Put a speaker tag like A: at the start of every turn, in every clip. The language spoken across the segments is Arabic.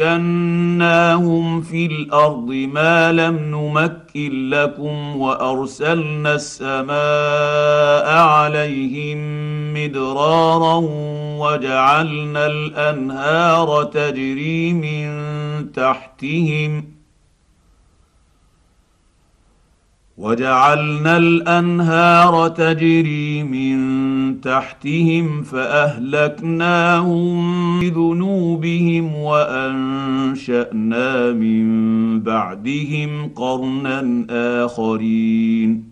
A: مكناهم في الارض ما لم نمكن لكم وارسلنا السماء عليهم مدرارا وجعلنا الانهار تجري من تحتهم وجعلنا الانهار تجري من تحتهم فاهلكناهم بذنوبهم وانشانا من بعدهم قرنا اخرين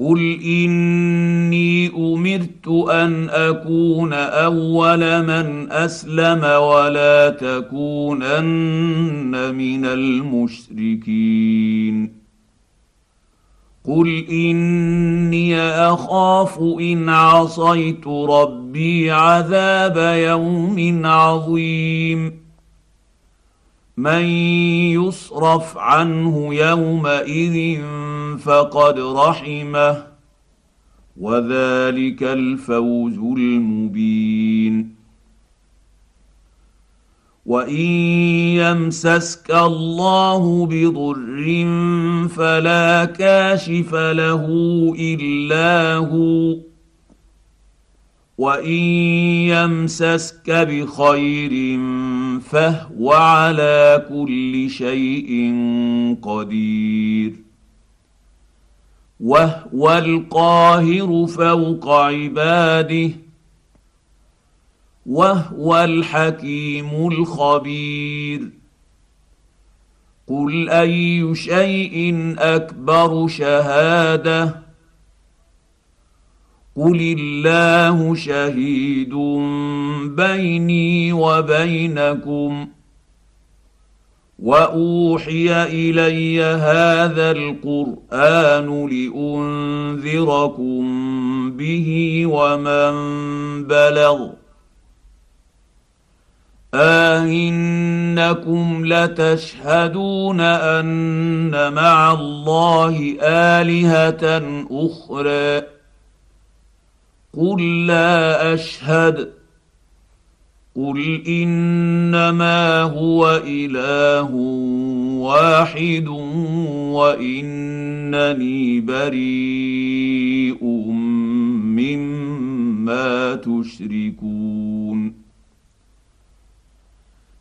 A: قل اني امرت ان اكون اول من اسلم ولا تكونن من المشركين قل اني اخاف ان عصيت ربي عذاب يوم عظيم من يصرف عنه يومئذ فقد رحمه وذلك الفوز المبين وان يمسسك الله بضر فلا كاشف له الا هو وان يمسسك بخير فهو على كل شيء قدير وهو القاهر فوق عباده وهو الحكيم الخبير قل اي شيء اكبر شهاده قل الله شهيد بيني وبينكم واوحي الي هذا القران لانذركم به ومن بلغ أئنكم آه لتشهدون أن مع الله آلهة أخرى قل لا اشهد قل انما هو اله واحد وانني بريء مما تشركون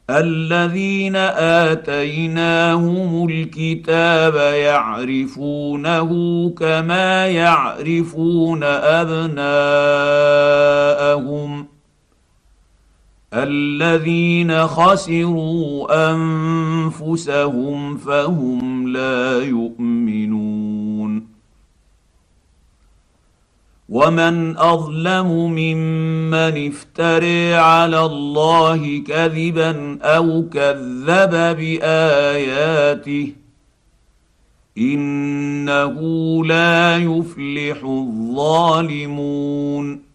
A: الذين اتيناهم الكتاب يعرفونه كما يعرفون ابناءهم الذين خسروا انفسهم فهم لا يؤمنون ومن اظلم ممن افتري على الله كذبا او كذب باياته انه لا يفلح الظالمون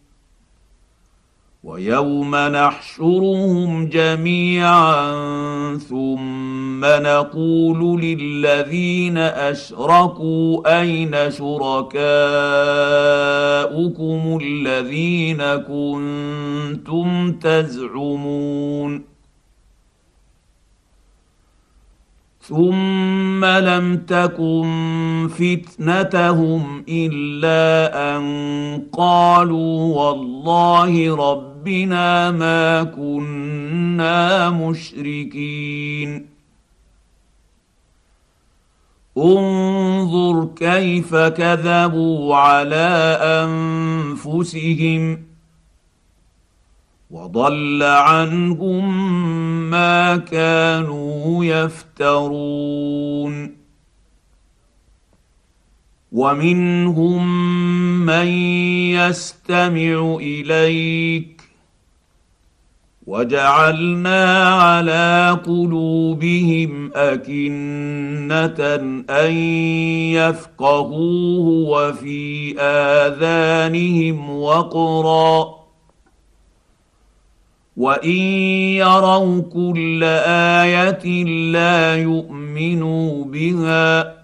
A: ويوم نحشرهم جميعا ثم نقول للذين اشركوا اين شركاؤكم الذين كنتم تزعمون ثم لم تكن فتنتهم الا ان قالوا والله رب ربنا ما كنا مشركين انظر كيف كذبوا على انفسهم وضل عنهم ما كانوا يفترون ومنهم من يستمع اليك وجعلنا على قلوبهم اكنه ان يفقهوه وفي اذانهم وقرا وان يروا كل ايه لا يؤمنوا بها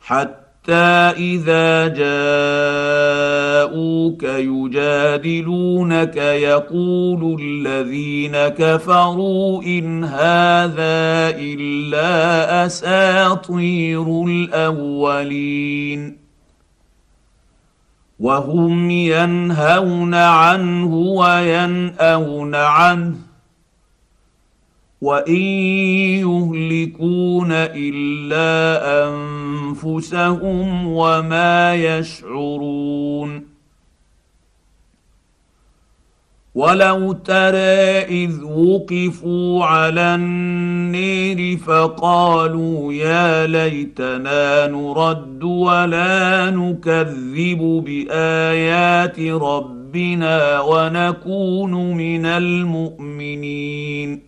A: حتى اذا جاءوك يجادلونك يقول الذين كفروا ان هذا الا اساطير الاولين وهم ينهون عنه ويناون عنه وان يهلكون الا انفسهم انفسهم وما يشعرون ولو ترى اذ وقفوا على النير فقالوا يا ليتنا نرد ولا نكذب بايات ربنا ونكون من المؤمنين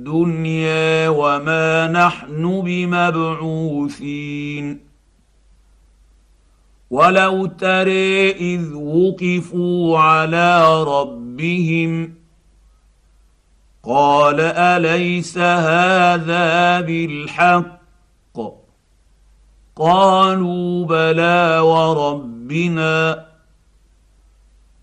A: الدنيا وما نحن بمبعوثين ولو ترى اذ وقفوا على ربهم قال اليس هذا بالحق قالوا بلى وربنا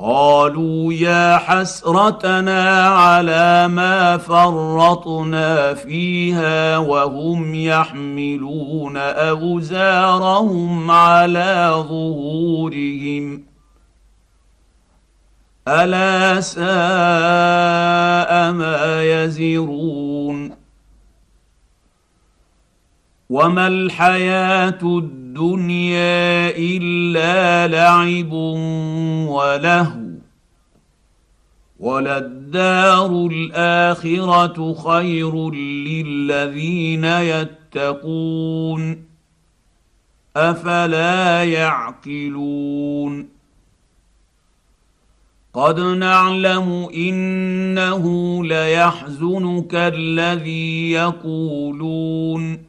A: قالوا يا حسرتنا على ما فرطنا فيها وهم يحملون اوزارهم على ظهورهم الا ساء ما يزرون وما الحياه الدنيا الدنيا الا لعب ولهو وللدار الاخره خير للذين يتقون افلا يعقلون قد نعلم انه ليحزنك الذي يقولون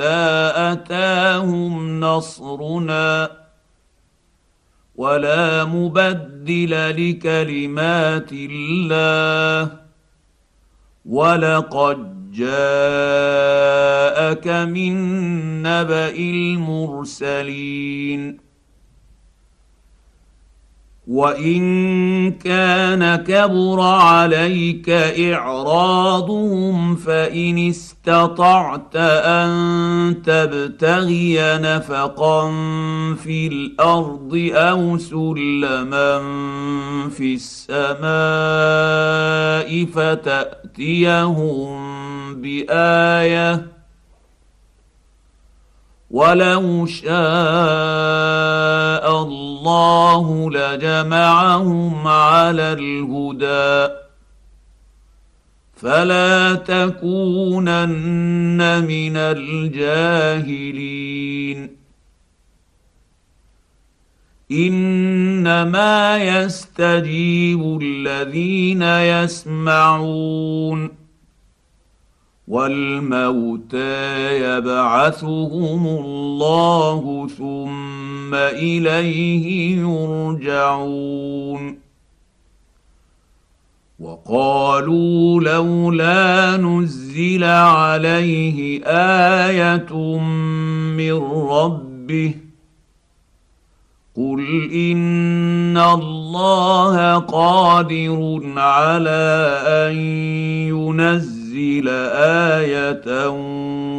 A: اتاهم نصرنا ولا مبدل لكلمات الله ولقد جاءك من نبا المرسلين وان كان كبر عليك اعراضهم فان استطعت ان تبتغي نفقا في الارض او سلما في السماء فتاتيهم بايه ولو شاء الله لجمعهم على الهدى فلا تكونن من الجاهلين انما يستجيب الذين يسمعون والموتى يبعثهم الله ثم اليه يرجعون وقالوا لولا نزل عليه ايه من ربه قل ان الله قادر على ان ينزل انزل ايه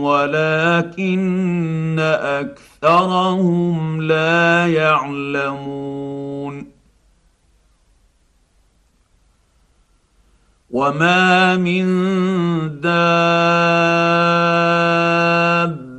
A: ولكن اكثرهم لا يعلمون وما من دابه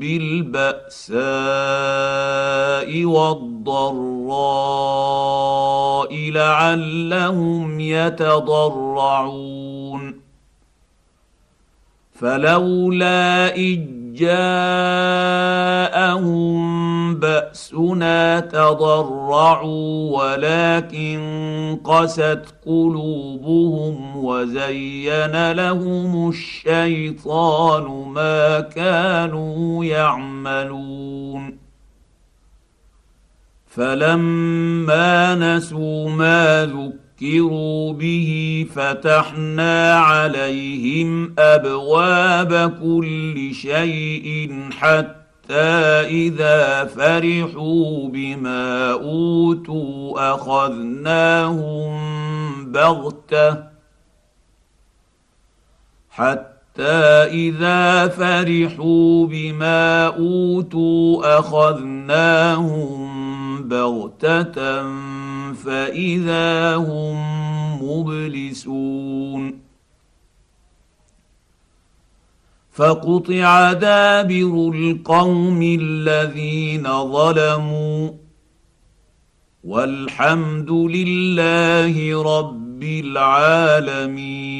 A: بالباساء والضراء لعلهم يتضرعون فلولا إذ جاءهم باسنا تضرعوا ولكن قست قلوبهم وزين لهم الشيطان ما كانوا يعملون فلما نسوا ما ذكروا ذكروا به فتحنا عليهم ابواب كل شيء حتى اذا فرحوا بما اوتوا اخذناهم بغته حتى إذا فرحوا بما أوتوا أخذناهم بغتة فاذا هم مبلسون فقطع دابر القوم الذين ظلموا والحمد لله رب العالمين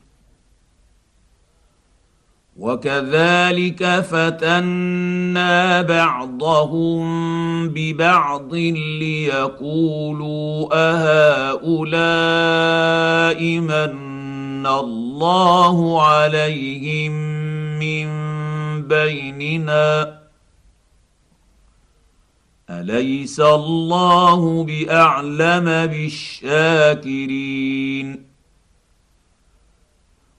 A: وكذلك فتنا بعضهم ببعض ليقولوا اهؤلاء من الله عليهم من بيننا اليس الله باعلم بالشاكرين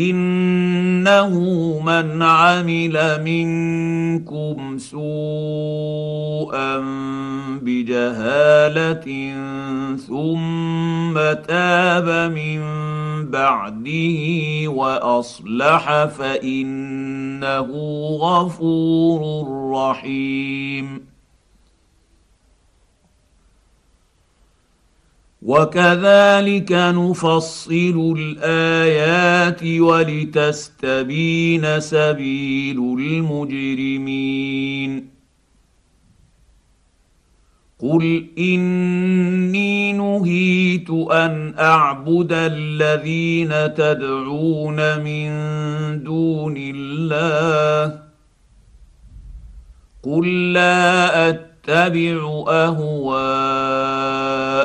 A: انه من عمل منكم سوءا بجهاله ثم تاب من بعده واصلح فانه غفور رحيم وكذلك نفصل الايات ولتستبين سبيل المجرمين قل اني نهيت ان اعبد الذين تدعون من دون الله قل لا اتبع اهواءكم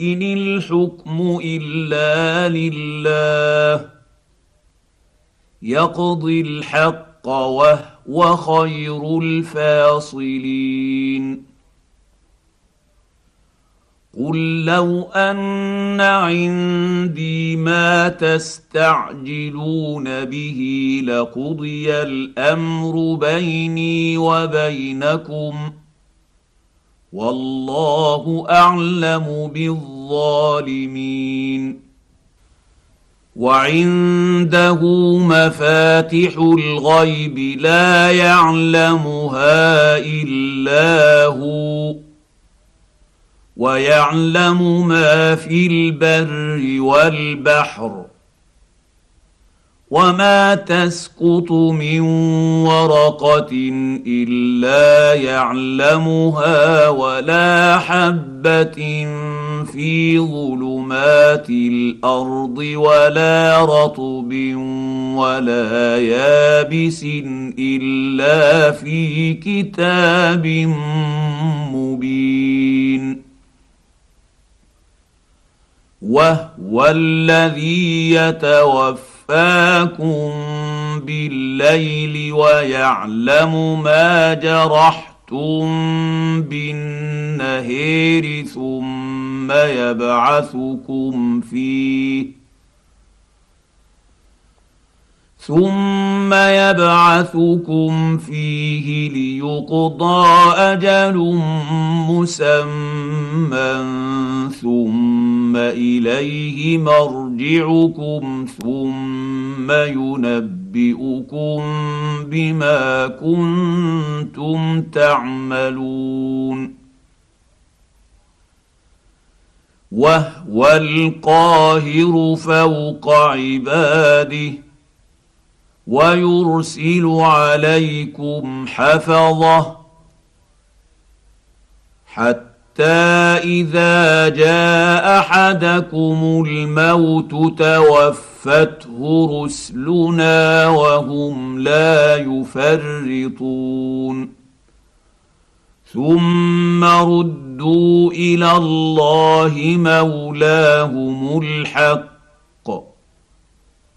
A: ان الحكم الا لله يقضي الحق وهو خير الفاصلين قل لو ان عندي ما تستعجلون به لقضي الامر بيني وبينكم ۖ والله اعلم بالظالمين وعنده مفاتح الغيب لا يعلمها الا هو ويعلم ما في البر والبحر وما تسقط من ورقه الا يعلمها ولا حبه في ظلمات الارض ولا رطب ولا يابس الا في كتاب مبين وهو الذي يتوفى يخفاكم بالليل ويعلم ما جرحتم بالنهير ثم يبعثكم فيه ثم يبعثكم فيه ليقضى اجل مسمى ثم اليه مرجعكم ثم ينبئكم بما كنتم تعملون وهو القاهر فوق عباده ويرسل عليكم حفظه حتى اذا جاء احدكم الموت توفته رسلنا وهم لا يفرطون ثم ردوا الى الله مولاهم الحق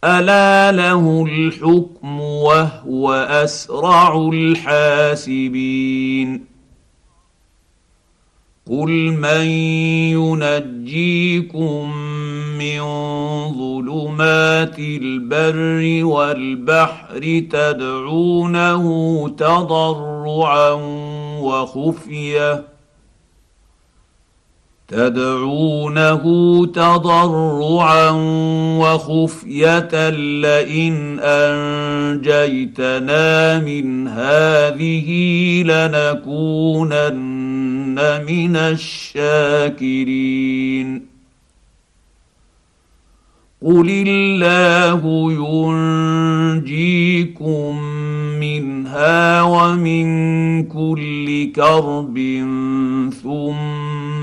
A: الا له الحكم وهو اسرع الحاسبين قل من ينجيكم من ظلمات البر والبحر تدعونه تضرعا وخفيه تدعونه تضرعا وخفيه لئن انجيتنا من هذه لنكونن من الشاكرين قل الله ينجيكم منها ومن كل كرب ثم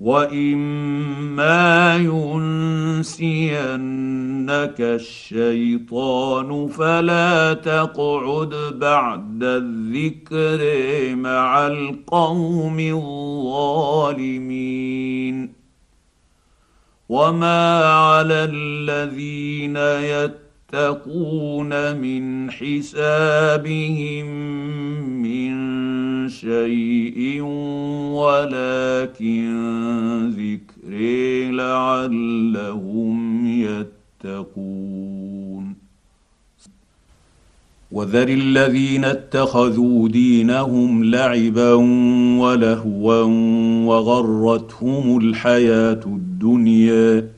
A: واما ينسينك الشيطان فلا تقعد بعد الذكر مع القوم الظالمين وما على الذين يتقون يتقون من حسابهم من شيء ولكن ذكري لعلهم يتقون وذر الذين اتخذوا دينهم لعبا ولهوا وغرتهم الحياه الدنيا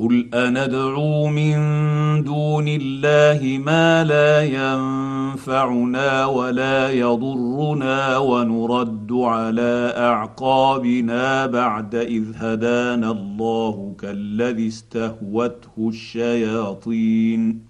A: قل اندعو من دون الله ما لا ينفعنا ولا يضرنا ونرد على اعقابنا بعد اذ هدانا الله كالذي استهوته الشياطين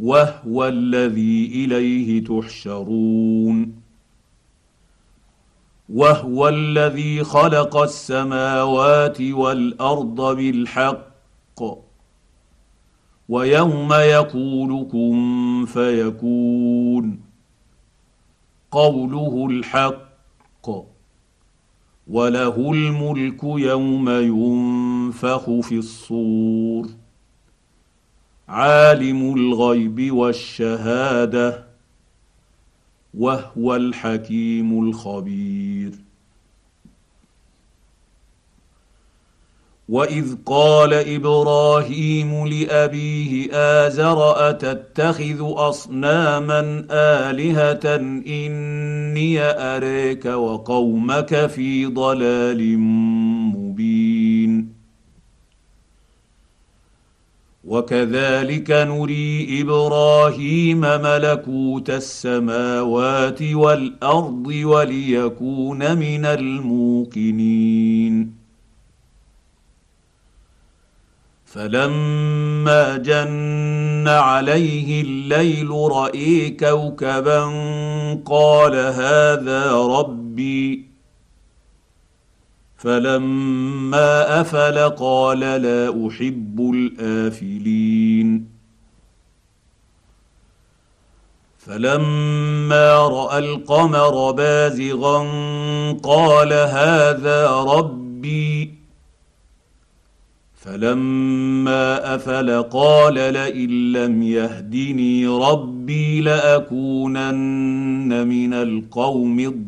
A: وهو الذي اليه تحشرون وهو الذي خلق السماوات والارض بالحق ويوم يقول كن فيكون قوله الحق وله الملك يوم ينفخ في الصور عالم الغيب والشهاده وهو الحكيم الخبير واذ قال ابراهيم لابيه ازر اتتخذ اصناما الهه اني اريك وقومك في ضلال وكذلك نري ابراهيم ملكوت السماوات والارض وليكون من الموقنين فلما جن عليه الليل رأي كوكبا قال هذا ربي فلما افل قال لا احب الافلين فلما راى القمر بازغا قال هذا ربي فلما افل قال لئن لم يهدني ربي لاكونن من القوم الضالين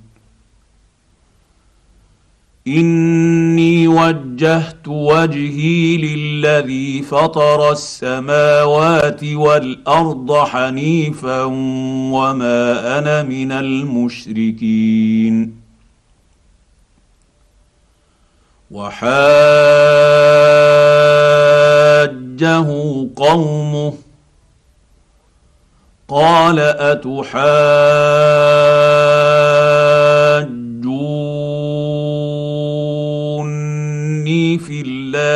A: اني وجهت وجهي للذي فطر السماوات والارض حنيفا وما انا من المشركين وحاجه قومه قال اتحاج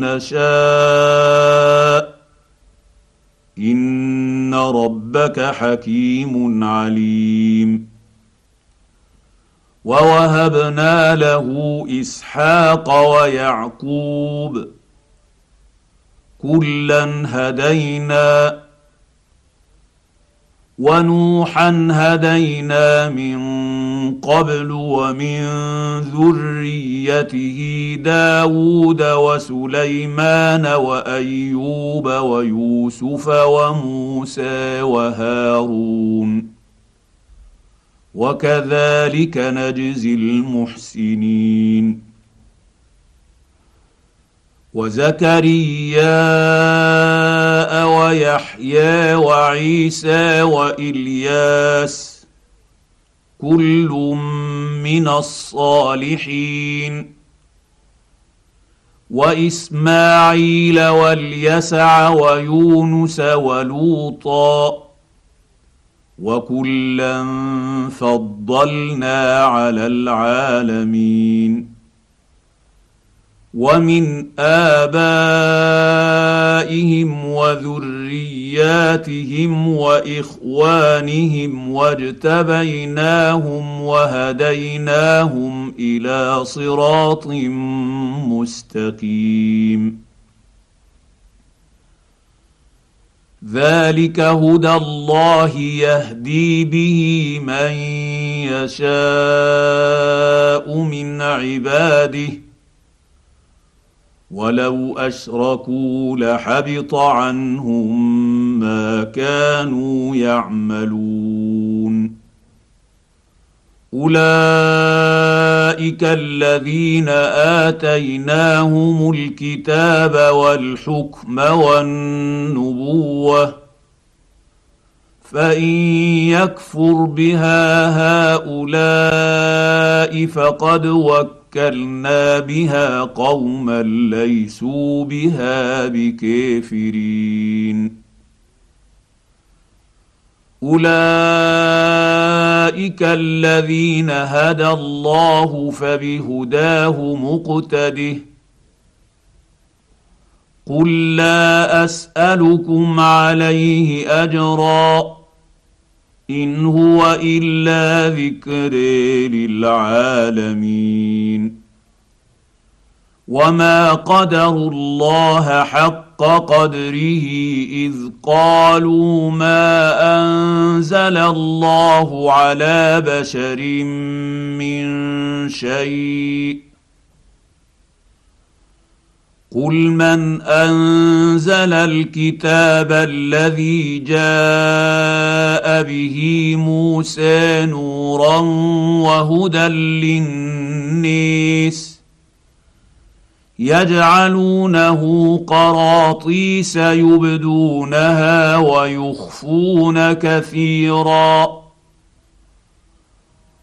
A: نشاء ان ربك حكيم عليم ووهبنا له اسحاق ويعقوب كلا هدينا ونوحا هدينا من من قبل ومن ذريته داود وسليمان وايوب ويوسف وموسى وهارون وكذلك نجزي المحسنين وزكريا ويحيى وعيسى والياس كل من الصالحين واسماعيل واليسع ويونس ولوطا وكلا فضلنا على العالمين ومن ابائهم وذريتهم ذرياتهم واخوانهم واجتبيناهم وهديناهم الى صراط مستقيم ذلك هدى الله يهدي به من يشاء من عباده ولو اشركوا لحبط عنهم ما كانوا يعملون اولئك الذين اتيناهم الكتاب والحكم والنبوه فان يكفر بها هؤلاء فقد وكلوا وكلنا بها قوما ليسوا بها بكافرين اولئك الذين هدى الله فبهداه مقتده قل لا اسالكم عليه اجرا ان هو الا ذكر للعالمين وما قدروا الله حق قدره اذ قالوا ما انزل الله على بشر من شيء قل من انزل الكتاب الذي جاء به موسى نورا وهدى للناس يجعلونه قراطيس يبدونها ويخفون كثيرا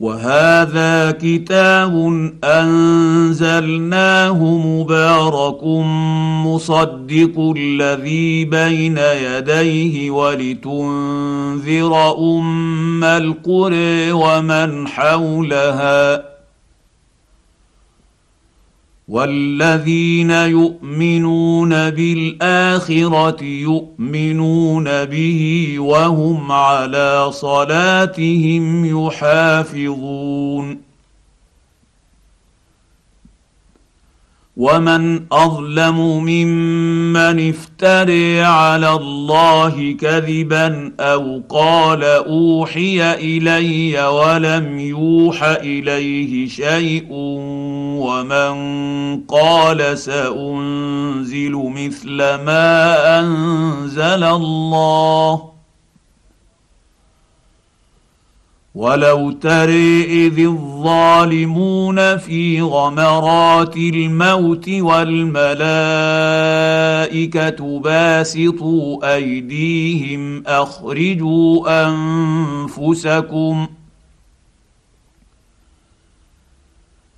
A: وهذا كتاب انزلناه مبارك مصدق الذي بين يديه ولتنذر ام القرى ومن حولها والذين يؤمنون بالاخره يؤمنون به وهم على صلاتهم يحافظون ومن اظلم ممن افتري على الله كذبا او قال اوحي الي ولم يوح اليه شيء ومن قال سانزل مثل ما انزل الله ولو تري اذ الظالمون في غمرات الموت والملائكه باسطوا ايديهم اخرجوا انفسكم ۖ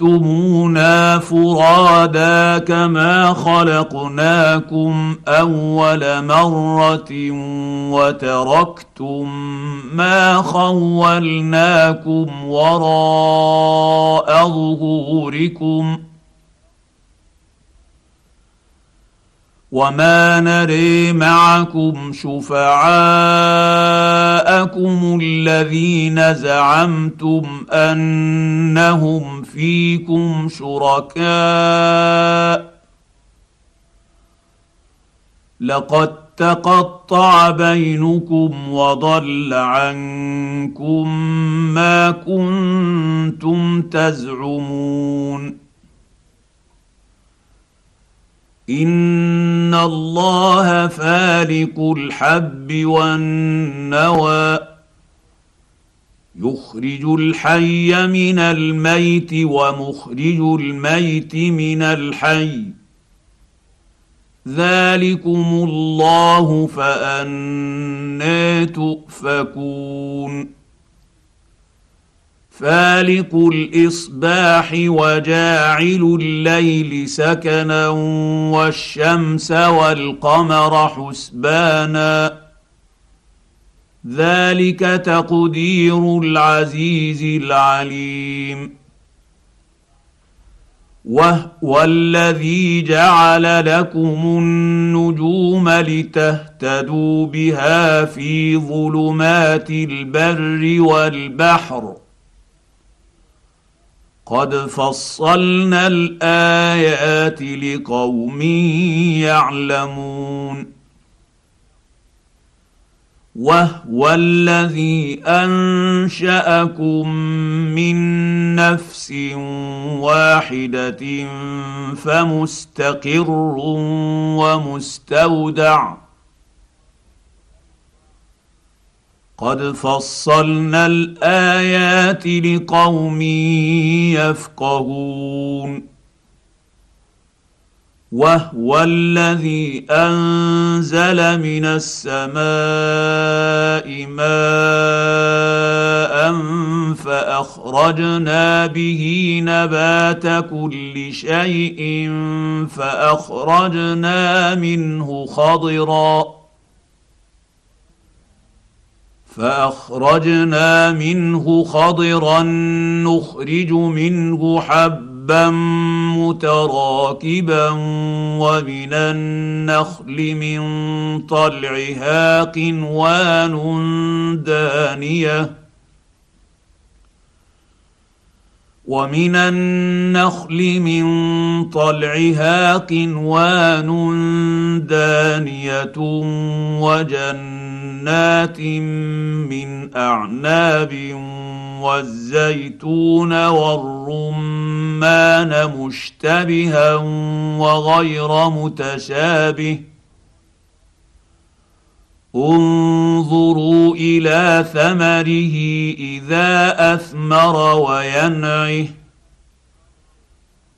A: جئتمونا فرادا كما خلقناكم اول مره وتركتم ما خولناكم وراء ظهوركم ۖ وما نري معكم شفعاءكم الذين زعمتم انهم فيكم شركاء لقد تقطع بينكم وضل عنكم ما كنتم تزعمون ان الله فالق الحب والنوى يخرج الحي من الميت ومخرج الميت من الحي ذلكم الله فانا تؤفكون فالق الاصباح وجاعل الليل سكنا والشمس والقمر حسبانا ذلك تقدير العزيز العليم وهو الذي جعل لكم النجوم لتهتدوا بها في ظلمات البر والبحر قد فصلنا الايات لقوم يعلمون وهو الذي انشاكم من نفس واحده فمستقر ومستودع قد فصلنا الايات لقوم يفقهون وهو الذي انزل من السماء ماء فاخرجنا به نبات كل شيء فاخرجنا منه خضرا فاخرجنا منه خضرا نخرج منه حبا متراكبا ومن النخل من طلعها قنوان دانيه ومن النخل من طلعها قنوان دانيه وجنه جنات من اعناب والزيتون والرمان مشتبها وغير متشابه انظروا الى ثمره اذا اثمر وينعه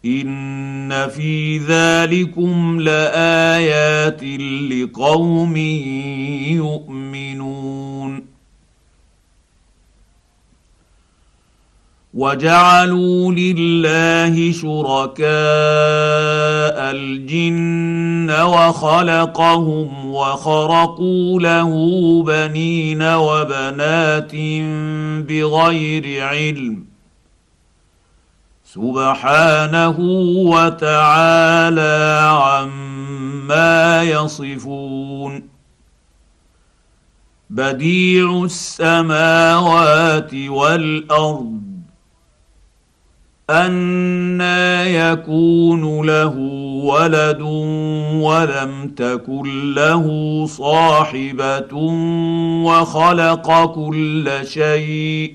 A: ان في ذلكم لايات لقوم يؤمنون وجعلوا لله شركاء الجن وخلقهم وخرقوا له بنين وبنات بغير علم سبحانه وتعالى عما يصفون بديع السماوات والارض أنا يكون له ولد ولم تكن له صاحبه وخلق كل شيء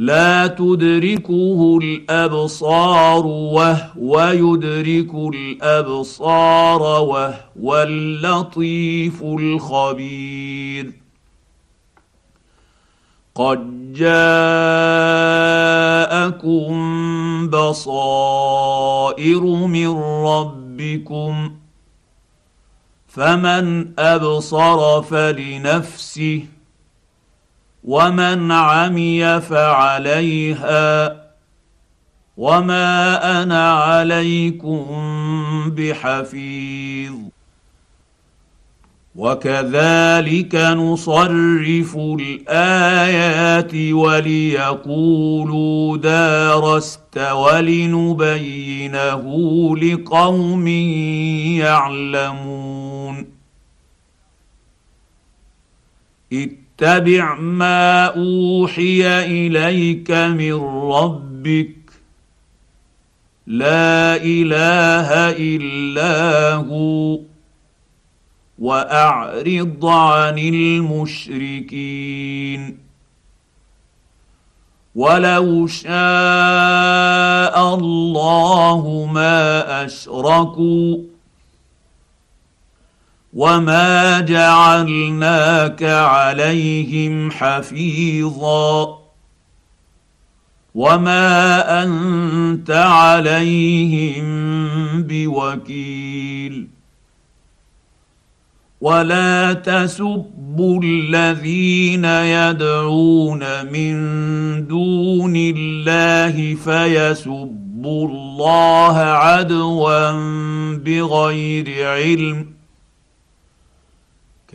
A: لا تدركه الابصار وهو يدرك الابصار وهو اللطيف الخبير قد جاءكم بصائر من ربكم فمن ابصر فلنفسه ومن عمي فعليها وما انا عليكم بحفيظ وكذلك نصرف الايات وليقولوا دارست ولنبينه لقوم يعلمون اتبع ما اوحي اليك من ربك لا اله الا هو واعرض عن المشركين ولو شاء الله ما اشركوا وما جعلناك عليهم حفيظا وما انت عليهم بوكيل ولا تسبوا الذين يدعون من دون الله فيسبوا الله عدوا بغير علم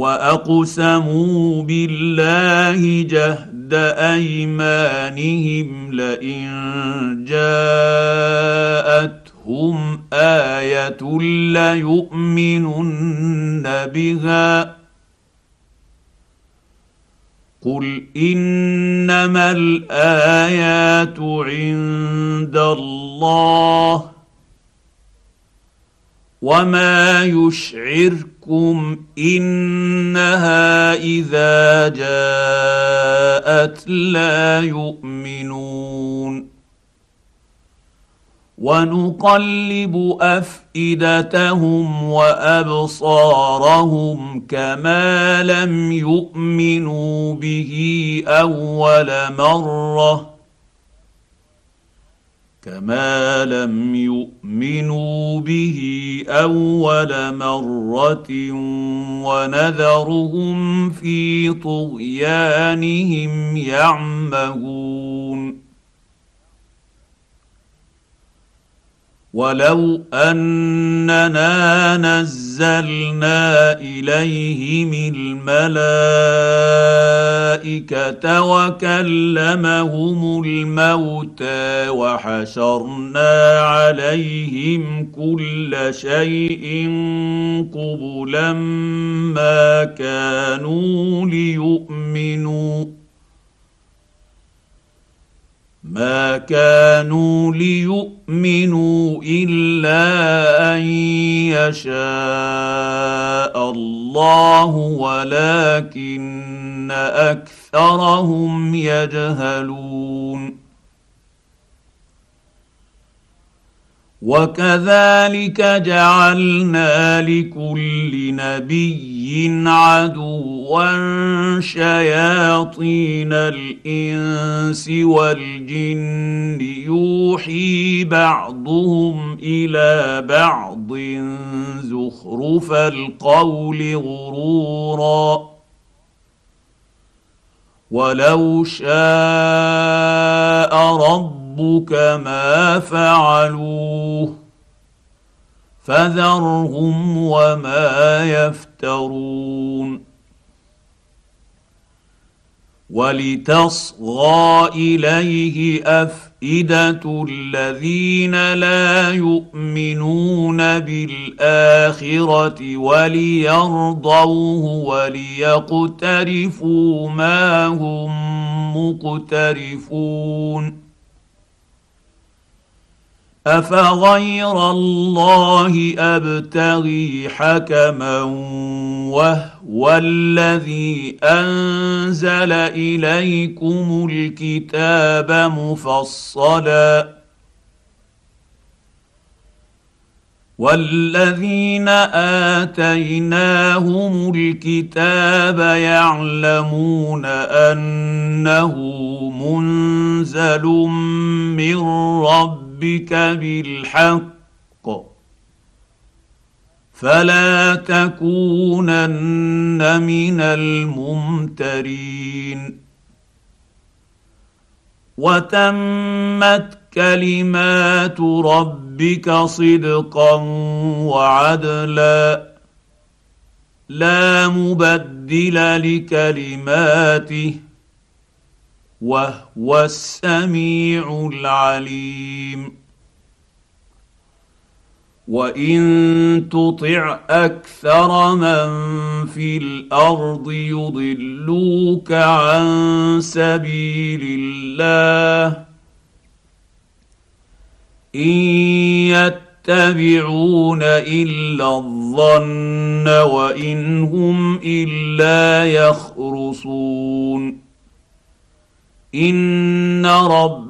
A: واقسموا بالله جهد ايمانهم لئن جاءتهم ايه ليؤمنن بها قل انما الايات عند الله وما يشعرك ربكم انها اذا جاءت لا يؤمنون ونقلب افئدتهم وابصارهم كما لم يؤمنوا به اول مره كما لم يؤمنوا به اول مره ونذرهم في طغيانهم يعمهون ولو اننا نزلنا اليهم الملائكه وكلمهم الموتى وحشرنا عليهم كل شيء قبلا ما كانوا ليؤمنوا ما كانوا ليؤمنوا الا ان يشاء الله ولكن اكثرهم يجهلون وكذلك جعلنا لكل نبي عدوا طغوا شياطين الانس والجن يوحي بعضهم الى بعض زخرف القول غرورا ولو شاء ربك ما فعلوه فذرهم وما يفترون ولتصغى اليه افئده الذين لا يؤمنون بالاخره وليرضوه وليقترفوا ما هم مقترفون افغير الله ابتغي حكما وهو الذي انزل اليكم الكتاب مفصلا والذين اتيناهم الكتاب يعلمون انه منزل من ربك بالحق فلا تكونن من الممترين وتمت كلمات ربك صدقا وعدلا لا مبدل لكلماته وهو السميع العليم وان تطع اكثر من في الارض يضلوك عن سبيل الله ان يتبعون الا الظن وان هم الا يخرصون ان رب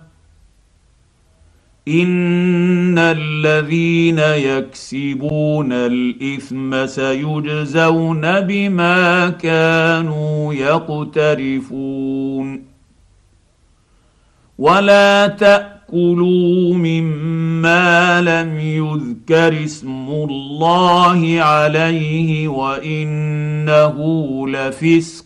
A: ان الذين يكسبون الاثم سيجزون بما كانوا يقترفون ولا تاكلوا مما لم يذكر اسم الله عليه وانه لفسق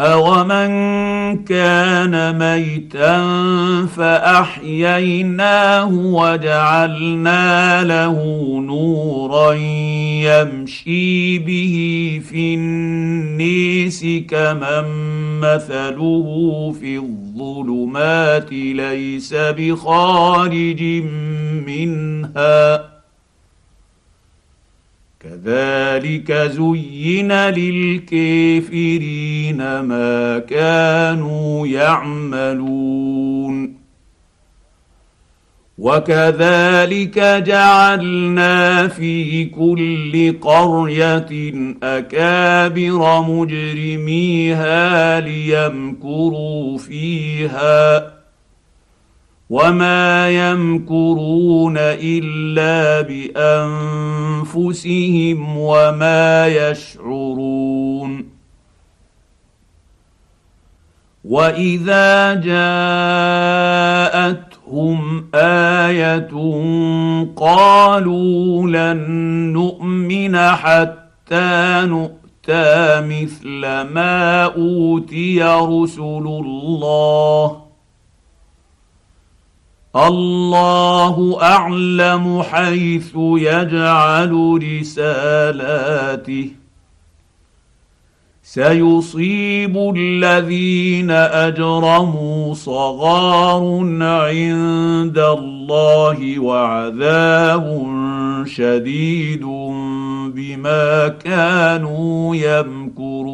A: أومن كان ميتا فأحييناه وجعلنا له نورا يمشي به في النيس كمن مثله في الظلمات ليس بخارج منها كذلك زين للكافرين ما كانوا يعملون وكذلك جعلنا في كل قريه اكابر مجرميها ليمكروا فيها وما يمكرون الا بانفسهم وما يشعرون واذا جاءتهم ايه قالوا لن نؤمن حتى نؤتى مثل ما اوتي رسل الله الله اعلم حيث يجعل رسالاته سيصيب الذين اجرموا صغار عند الله وعذاب شديد بما كانوا يمكرون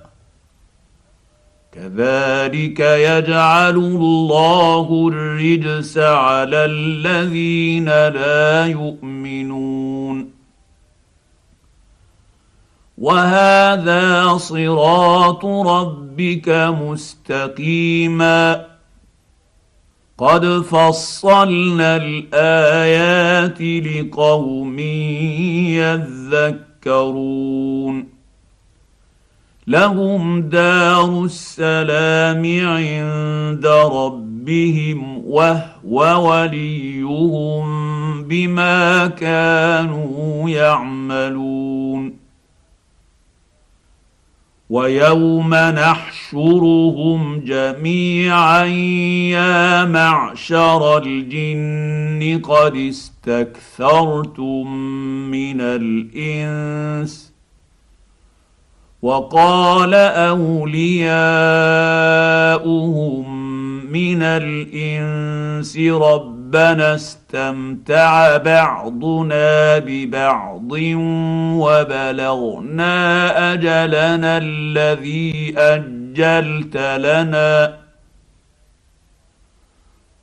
A: كذلك يجعل الله الرجس على الذين لا يؤمنون وهذا صراط ربك مستقيما قد فصلنا الايات لقوم يذكرون لهم دار السلام عند ربهم وهو وليهم بما كانوا يعملون ويوم نحشرهم جميعا يا معشر الجن قد استكثرتم من الانس وقال اولياؤهم من الانس ربنا استمتع بعضنا ببعض وبلغنا اجلنا الذي اجلت لنا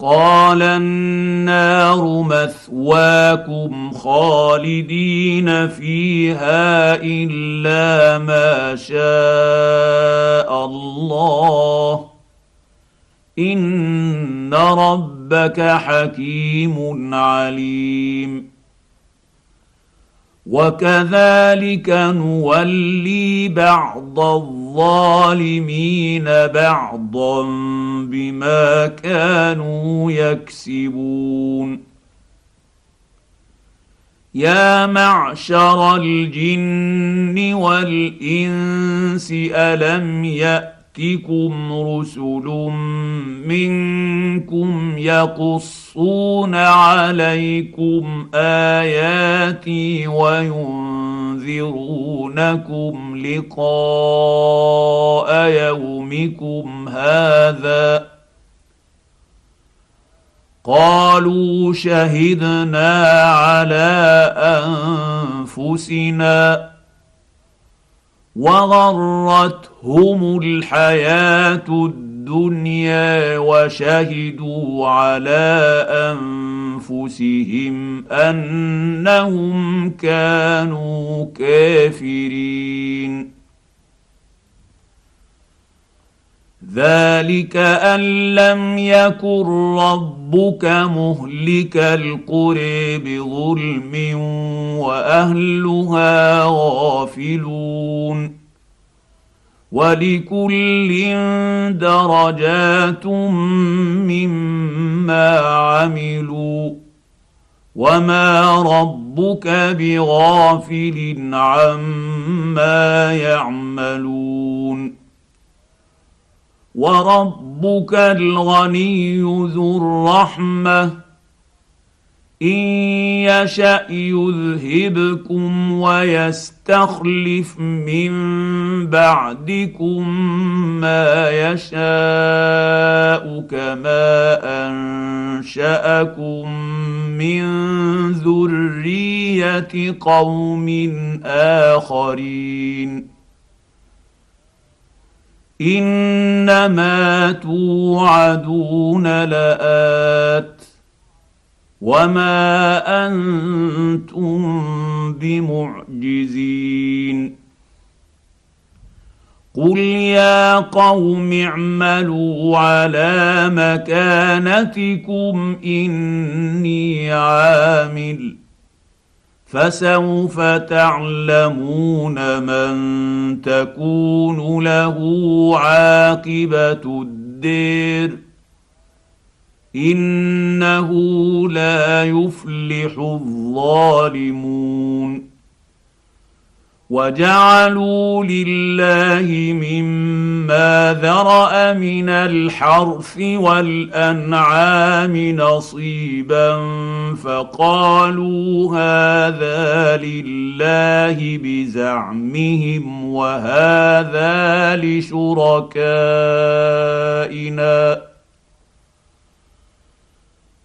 A: قال النار مثواكم خالدين فيها الا ما شاء الله ان ربك حكيم عليم وكذلك نولي بعض الظلم الظالمين بعضا بما كانوا يكسبون يا معشر الجن والانس الم يأت ياتكم رسل منكم يقصون عليكم اياتي وينذرونكم لقاء يومكم هذا قالوا شهدنا على انفسنا وغرتهم الحياه الدنيا وشهدوا على انفسهم انهم كانوا كافرين ذلك ان لم يكن ربك مهلك القرى بظلم واهلها غافلون ولكل درجات مما عملوا وما ربك بغافل عما يعملون وربك الغني ذو الرحمه ان يشا يذهبكم ويستخلف من بعدكم ما يشاء كما انشاكم من ذريه قوم اخرين انما توعدون لات وما انتم بمعجزين قل يا قوم اعملوا على مكانتكم اني عامل فسوف تعلمون من تكون له عاقبه الدير انه لا يفلح الظالمون وجعلوا لله مما ذرا من الحرث والانعام نصيبا فقالوا هذا لله بزعمهم وهذا لشركائنا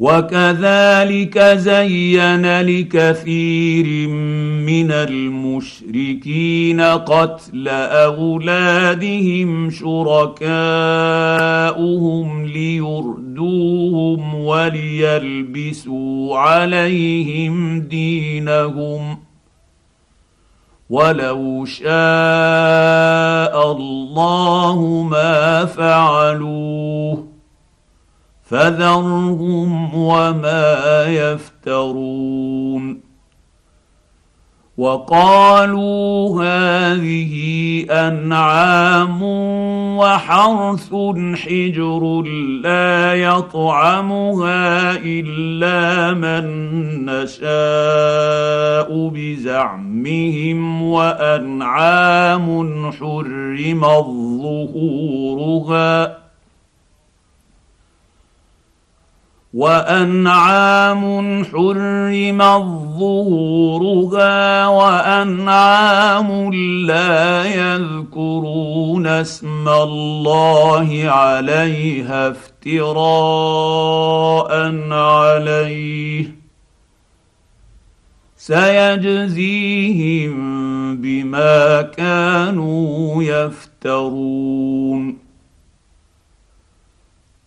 A: وكذلك زين لكثير من المشركين قتل اولادهم شركاءهم ليردوهم وليلبسوا عليهم دينهم ولو شاء الله ما فعلوه فذرهم وما يفترون وقالوا هذه انعام وحرث حجر لا يطعمها الا من نشاء بزعمهم وانعام حرم ظهورها وانعام حرم ظهورها وانعام لا يذكرون اسم الله عليها افتراء عليه سيجزيهم بما كانوا يفترون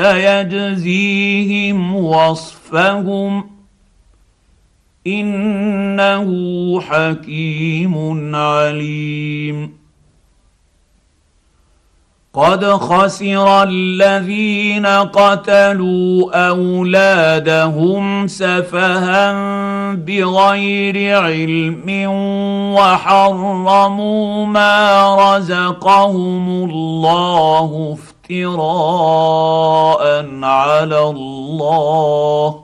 A: سيجزيهم وصفهم انه حكيم عليم قد خسر الذين قتلوا اولادهم سفها بغير علم وحرموا ما رزقهم الله افتراء على الله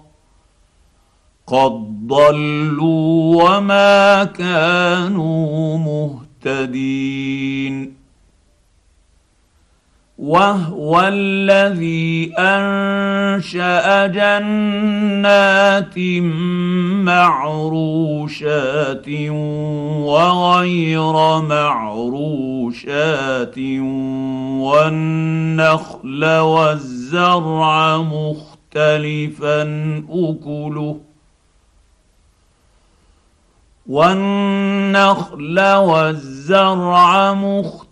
A: قد ضلوا وما كانوا مهتدين وهو الذي انشا جنات معروشات وغير معروشات والنخل والزرع مختلفا اكله والنخل والزرع مختلفا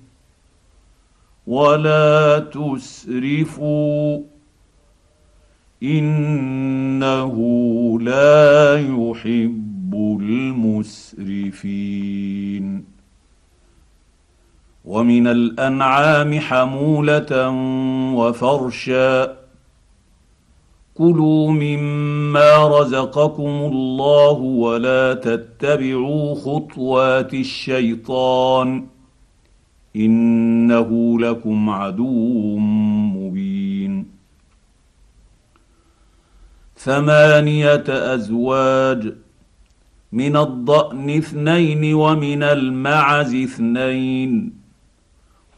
A: ولا تسرفوا انه لا يحب المسرفين ومن الانعام حموله وفرشا كلوا مما رزقكم الله ولا تتبعوا خطوات الشيطان انه لكم عدو مبين ثمانيه ازواج من الضان اثنين ومن المعز اثنين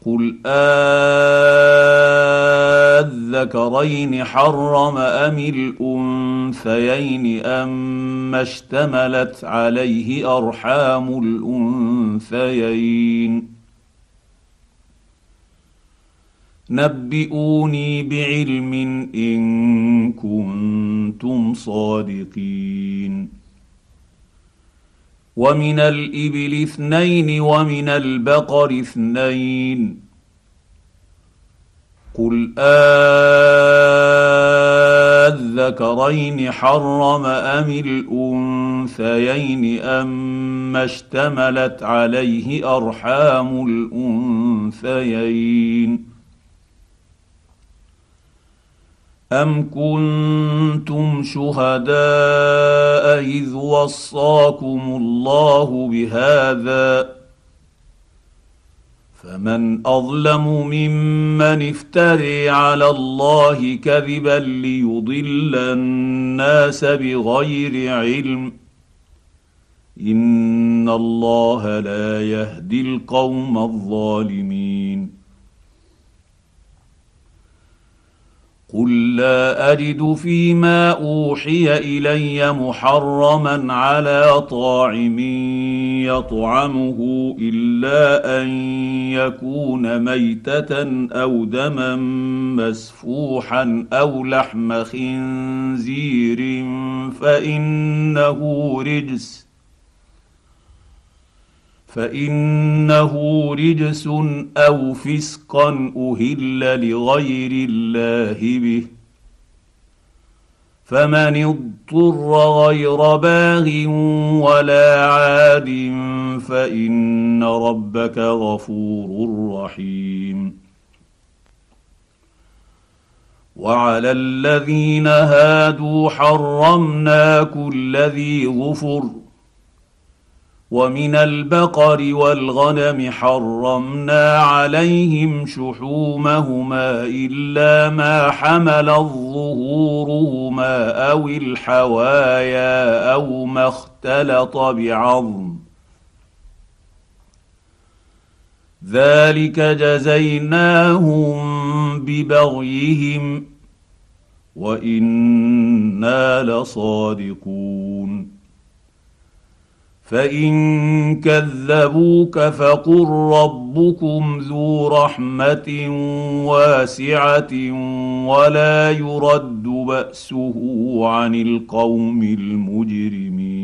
A: قل اذكرين حرم ام الانثيين اما اشتملت عليه ارحام الانثيين نبئوني بعلم ان كنتم صادقين ومن الابل اثنين ومن البقر اثنين قل اذكرين حرم ام الانثيين اما اشتملت عليه ارحام الانثيين أم كنتم شهداء إذ وصاكم الله بهذا فمن أظلم ممن افتري على الله كذبا ليضل الناس بغير علم إن الله لا يهدي القوم الظالمين قل لا اجد فيما اوحي الي محرما على طاعم يطعمه الا ان يكون ميته او دما مسفوحا او لحم خنزير فانه رجس فانه رجس او فسقا اهل لغير الله به فمن اضطر غير باغ ولا عاد فان ربك غفور رحيم وعلى الذين هادوا حرمنا كل ذي ظفر ومن البقر والغنم حرمنا عليهم شحومهما الا ما حمل ظهورهما او الحوايا او ما اختلط بعظم ذلك جزيناهم ببغيهم وانا لصادقون فان كذبوك فقل ربكم ذو رحمه واسعه ولا يرد باسه عن القوم المجرمين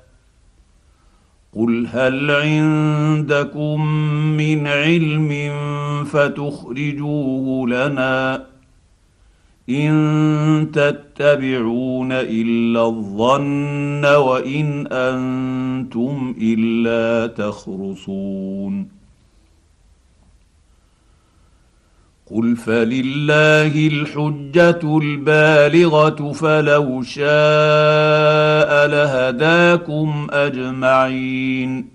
A: قل هل عندكم من علم فتخرجوه لنا ان تتبعون الا الظن وان انتم الا تخرصون قل فلله الحجه البالغه فلو شاء لهداكم اجمعين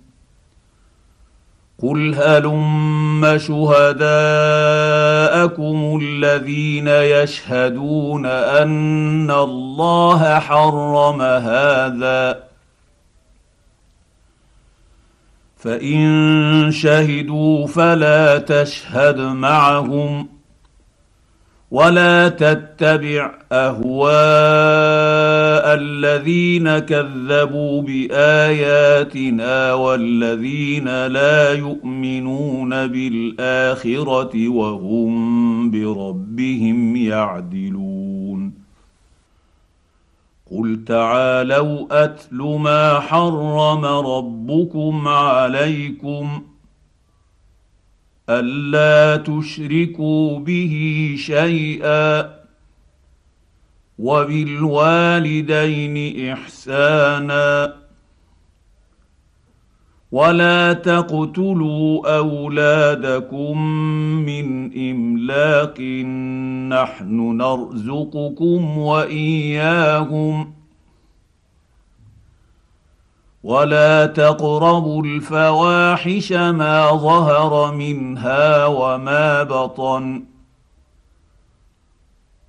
A: قل هلم شهداءكم الذين يشهدون ان الله حرم هذا فان شهدوا فلا تشهد معهم ولا تتبع اهواء الذين كذبوا باياتنا والذين لا يؤمنون بالاخره وهم بربهم يعدلون قل تعالوا اتل ما حرم ربكم عليكم الا تشركوا به شيئا وبالوالدين احسانا ولا تقتلوا اولادكم من املاق نحن نرزقكم واياهم ولا تقربوا الفواحش ما ظهر منها وما بطن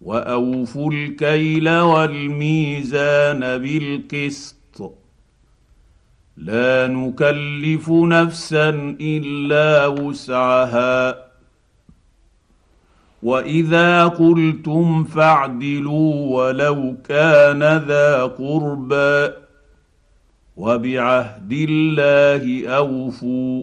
A: واوفوا الكيل والميزان بالقسط لا نكلف نفسا الا وسعها واذا قلتم فاعدلوا ولو كان ذا قربى وبعهد الله اوفوا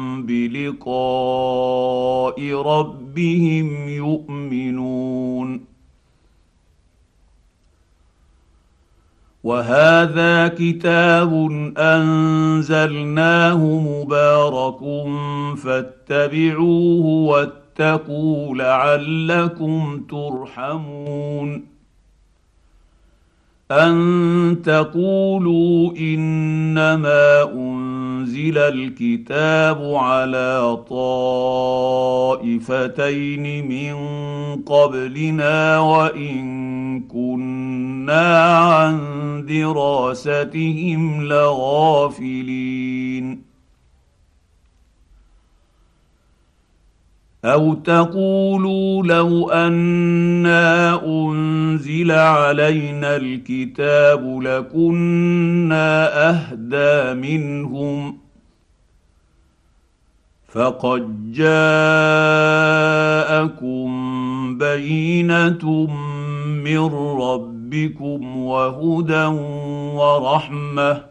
A: بلقاء ربهم يؤمنون وهذا كتاب انزلناه مبارك فاتبعوه واتقوا لعلكم ترحمون ان تقولوا انما انزل انزل الكتاب على طائفتين من قبلنا وان كنا عن دراستهم لغافلين او تقولوا لو انا انزل علينا الكتاب لكنا اهدى منهم فقد جاءكم بينه من ربكم وهدى ورحمه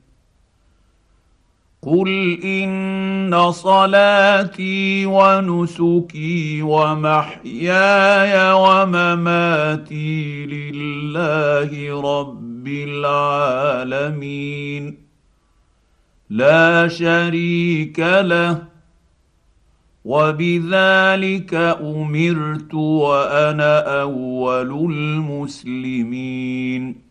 A: قل ان صلاتي ونسكي ومحياي ومماتي لله رب العالمين لا شريك له وبذلك امرت وانا اول المسلمين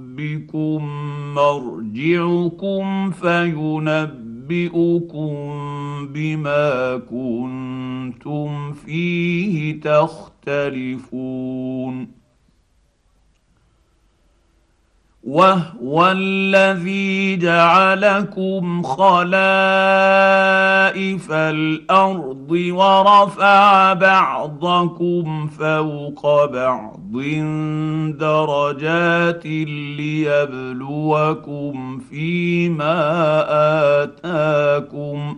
A: ربكم مرجعكم فينبئكم بما كنتم فيه تختلفون وهو الذي جعلكم خلائف الارض ورفع بعضكم فوق بعض درجات ليبلوكم فيما اتاكم